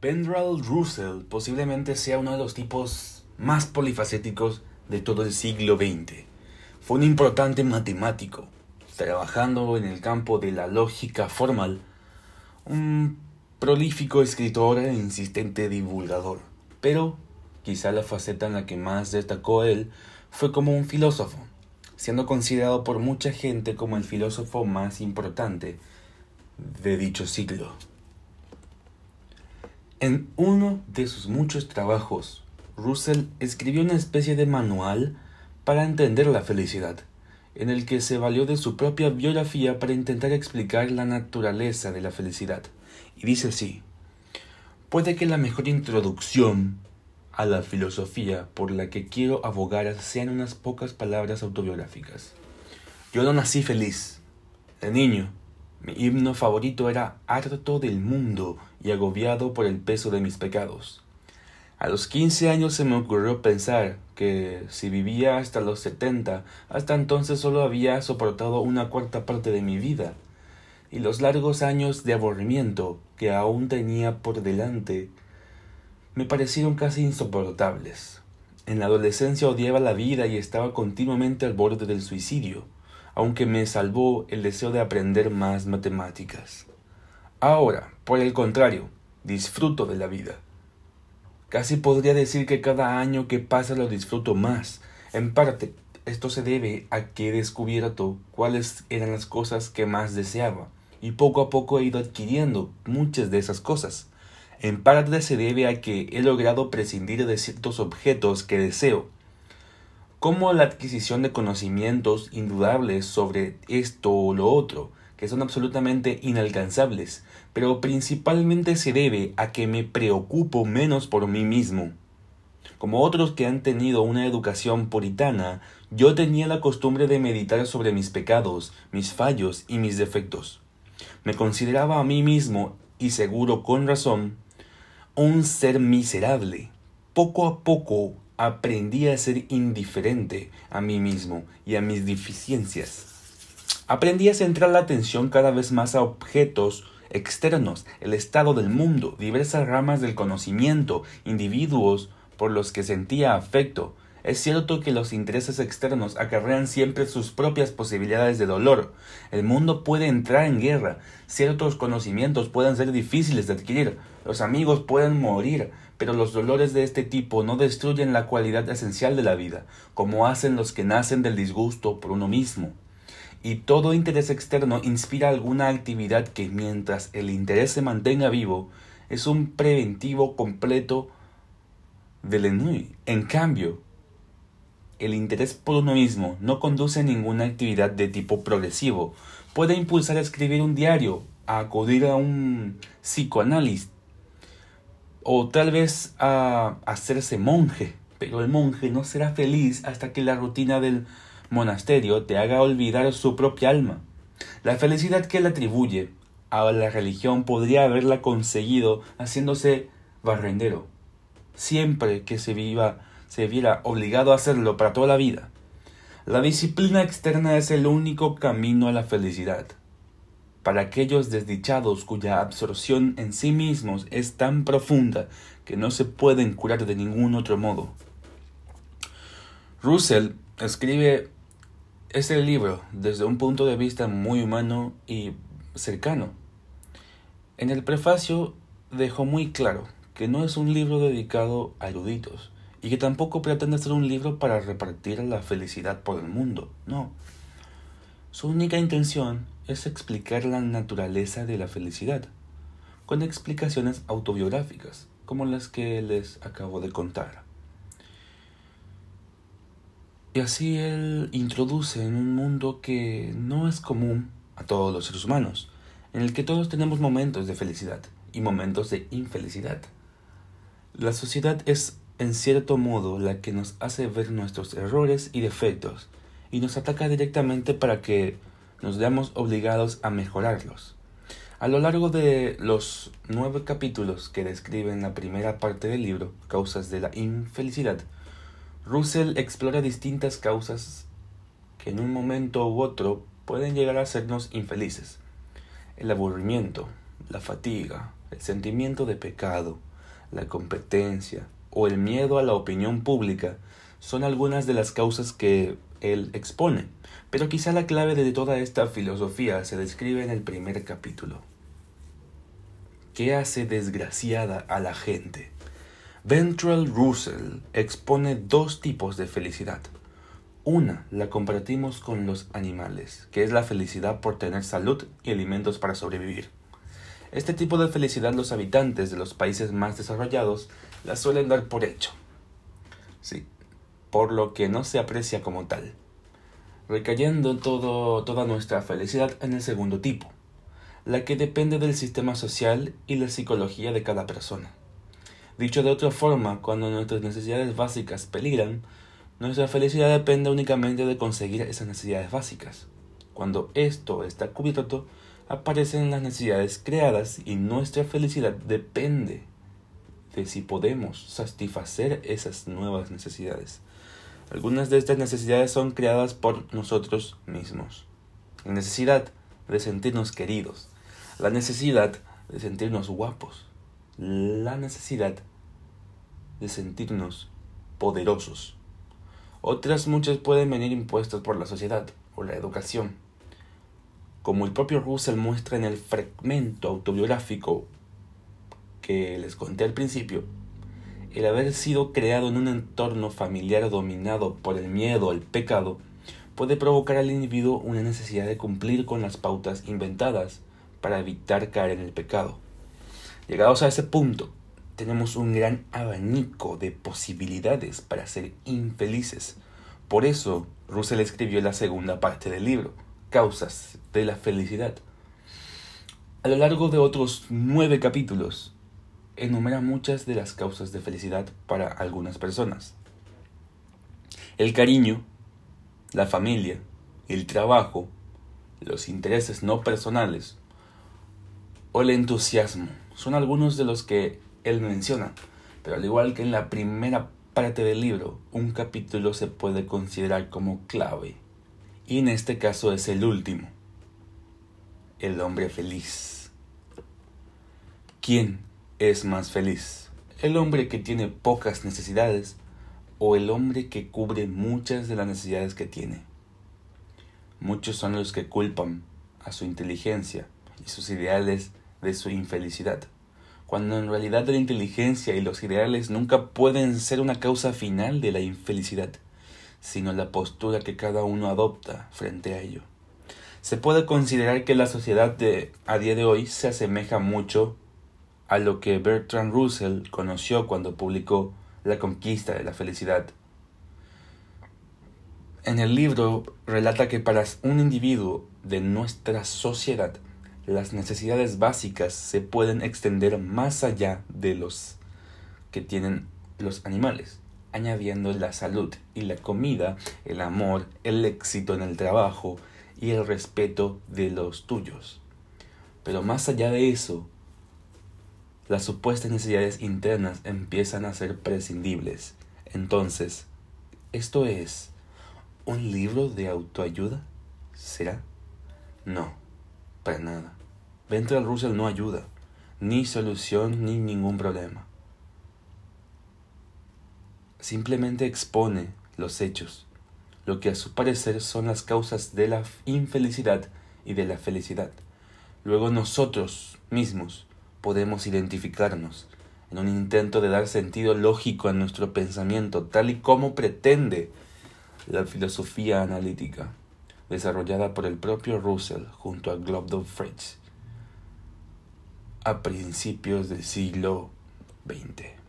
Pendrall Russell posiblemente sea uno de los tipos más polifacéticos de todo el siglo XX. Fue un importante matemático, trabajando en el campo de la lógica formal, un prolífico escritor e insistente divulgador. Pero quizá la faceta en la que más destacó él fue como un filósofo, siendo considerado por mucha gente como el filósofo más importante de dicho siglo. En uno de sus muchos trabajos, Russell escribió una especie de manual para entender la felicidad, en el que se valió de su propia biografía para intentar explicar la naturaleza de la felicidad. Y dice así, puede que la mejor introducción a la filosofía por la que quiero abogar sean unas pocas palabras autobiográficas. Yo no nací feliz. De niño, mi himno favorito era harto del mundo y agobiado por el peso de mis pecados. A los quince años se me ocurrió pensar que si vivía hasta los setenta, hasta entonces solo había soportado una cuarta parte de mi vida, y los largos años de aburrimiento que aún tenía por delante me parecieron casi insoportables. En la adolescencia odiaba la vida y estaba continuamente al borde del suicidio aunque me salvó el deseo de aprender más matemáticas. Ahora, por el contrario, disfruto de la vida. Casi podría decir que cada año que pasa lo disfruto más. En parte, esto se debe a que he descubierto cuáles eran las cosas que más deseaba, y poco a poco he ido adquiriendo muchas de esas cosas. En parte se debe a que he logrado prescindir de ciertos objetos que deseo, como la adquisición de conocimientos indudables sobre esto o lo otro, que son absolutamente inalcanzables, pero principalmente se debe a que me preocupo menos por mí mismo. Como otros que han tenido una educación puritana, yo tenía la costumbre de meditar sobre mis pecados, mis fallos y mis defectos. Me consideraba a mí mismo, y seguro con razón, un ser miserable. Poco a poco aprendí a ser indiferente a mí mismo y a mis deficiencias. Aprendí a centrar la atención cada vez más a objetos externos, el estado del mundo, diversas ramas del conocimiento, individuos por los que sentía afecto. Es cierto que los intereses externos acarrean siempre sus propias posibilidades de dolor. El mundo puede entrar en guerra, ciertos conocimientos pueden ser difíciles de adquirir, los amigos pueden morir, pero los dolores de este tipo no destruyen la cualidad esencial de la vida, como hacen los que nacen del disgusto por uno mismo. Y todo interés externo inspira alguna actividad que, mientras el interés se mantenga vivo, es un preventivo completo del ennui. En cambio, el interés por uno mismo no conduce a ninguna actividad de tipo progresivo. Puede impulsar a escribir un diario, a acudir a un psicoanálisis, o tal vez a hacerse monje, pero el monje no será feliz hasta que la rutina del monasterio te haga olvidar su propia alma. La felicidad que él atribuye a la religión podría haberla conseguido haciéndose barrendero, siempre que se viva se viera obligado a hacerlo para toda la vida. La disciplina externa es el único camino a la felicidad para aquellos desdichados cuya absorción en sí mismos es tan profunda que no se pueden curar de ningún otro modo. Russell escribe este libro desde un punto de vista muy humano y cercano. En el prefacio dejó muy claro que no es un libro dedicado a eruditos y que tampoco pretende ser un libro para repartir la felicidad por el mundo, no. Su única intención es explicar la naturaleza de la felicidad, con explicaciones autobiográficas, como las que les acabo de contar. Y así él introduce en un mundo que no es común a todos los seres humanos, en el que todos tenemos momentos de felicidad y momentos de infelicidad. La sociedad es en cierto modo la que nos hace ver nuestros errores y defectos y nos ataca directamente para que nos veamos obligados a mejorarlos. A lo largo de los nueve capítulos que describen la primera parte del libro, Causas de la Infelicidad, Russell explora distintas causas que en un momento u otro pueden llegar a hacernos infelices. El aburrimiento, la fatiga, el sentimiento de pecado, la competencia o el miedo a la opinión pública son algunas de las causas que él expone, pero quizá la clave de toda esta filosofía se describe en el primer capítulo. ¿Qué hace desgraciada a la gente? Ventral Russell expone dos tipos de felicidad. Una la compartimos con los animales, que es la felicidad por tener salud y alimentos para sobrevivir. Este tipo de felicidad los habitantes de los países más desarrollados la suelen dar por hecho. Por lo que no se aprecia como tal, recayendo todo, toda nuestra felicidad en el segundo tipo, la que depende del sistema social y la psicología de cada persona. Dicho de otra forma, cuando nuestras necesidades básicas peligran, nuestra felicidad depende únicamente de conseguir esas necesidades básicas. Cuando esto está cubierto, aparecen las necesidades creadas y nuestra felicidad depende de si podemos satisfacer esas nuevas necesidades. Algunas de estas necesidades son creadas por nosotros mismos. La necesidad de sentirnos queridos, la necesidad de sentirnos guapos, la necesidad de sentirnos poderosos. Otras muchas pueden venir impuestas por la sociedad o la educación. Como el propio Russell muestra en el fragmento autobiográfico que les conté al principio, el haber sido creado en un entorno familiar dominado por el miedo al pecado puede provocar al individuo una necesidad de cumplir con las pautas inventadas para evitar caer en el pecado. Llegados a ese punto, tenemos un gran abanico de posibilidades para ser infelices. Por eso, Russell escribió la segunda parte del libro, Causas de la Felicidad. A lo largo de otros nueve capítulos, enumera muchas de las causas de felicidad para algunas personas. El cariño, la familia, el trabajo, los intereses no personales o el entusiasmo son algunos de los que él menciona, pero al igual que en la primera parte del libro, un capítulo se puede considerar como clave, y en este caso es el último, el hombre feliz. ¿Quién es más feliz? ¿El hombre que tiene pocas necesidades o el hombre que cubre muchas de las necesidades que tiene? Muchos son los que culpan a su inteligencia y sus ideales de su infelicidad cuando en realidad la inteligencia y los ideales nunca pueden ser una causa final de la infelicidad, sino la postura que cada uno adopta frente a ello. Se puede considerar que la sociedad de a día de hoy se asemeja mucho a lo que Bertrand Russell conoció cuando publicó La conquista de la felicidad. En el libro relata que para un individuo de nuestra sociedad las necesidades básicas se pueden extender más allá de los que tienen los animales, añadiendo la salud y la comida, el amor, el éxito en el trabajo y el respeto de los tuyos. Pero más allá de eso, las supuestas necesidades internas empiezan a ser prescindibles. Entonces, ¿esto es un libro de autoayuda? ¿Será? No, para nada. Ventral Russell no ayuda, ni solución ni ningún problema. Simplemente expone los hechos, lo que a su parecer son las causas de la infelicidad y de la felicidad. Luego nosotros mismos podemos identificarnos en un intento de dar sentido lógico a nuestro pensamiento, tal y como pretende la filosofía analítica, desarrollada por el propio Russell junto a Globdon Fritz a principios del siglo XX.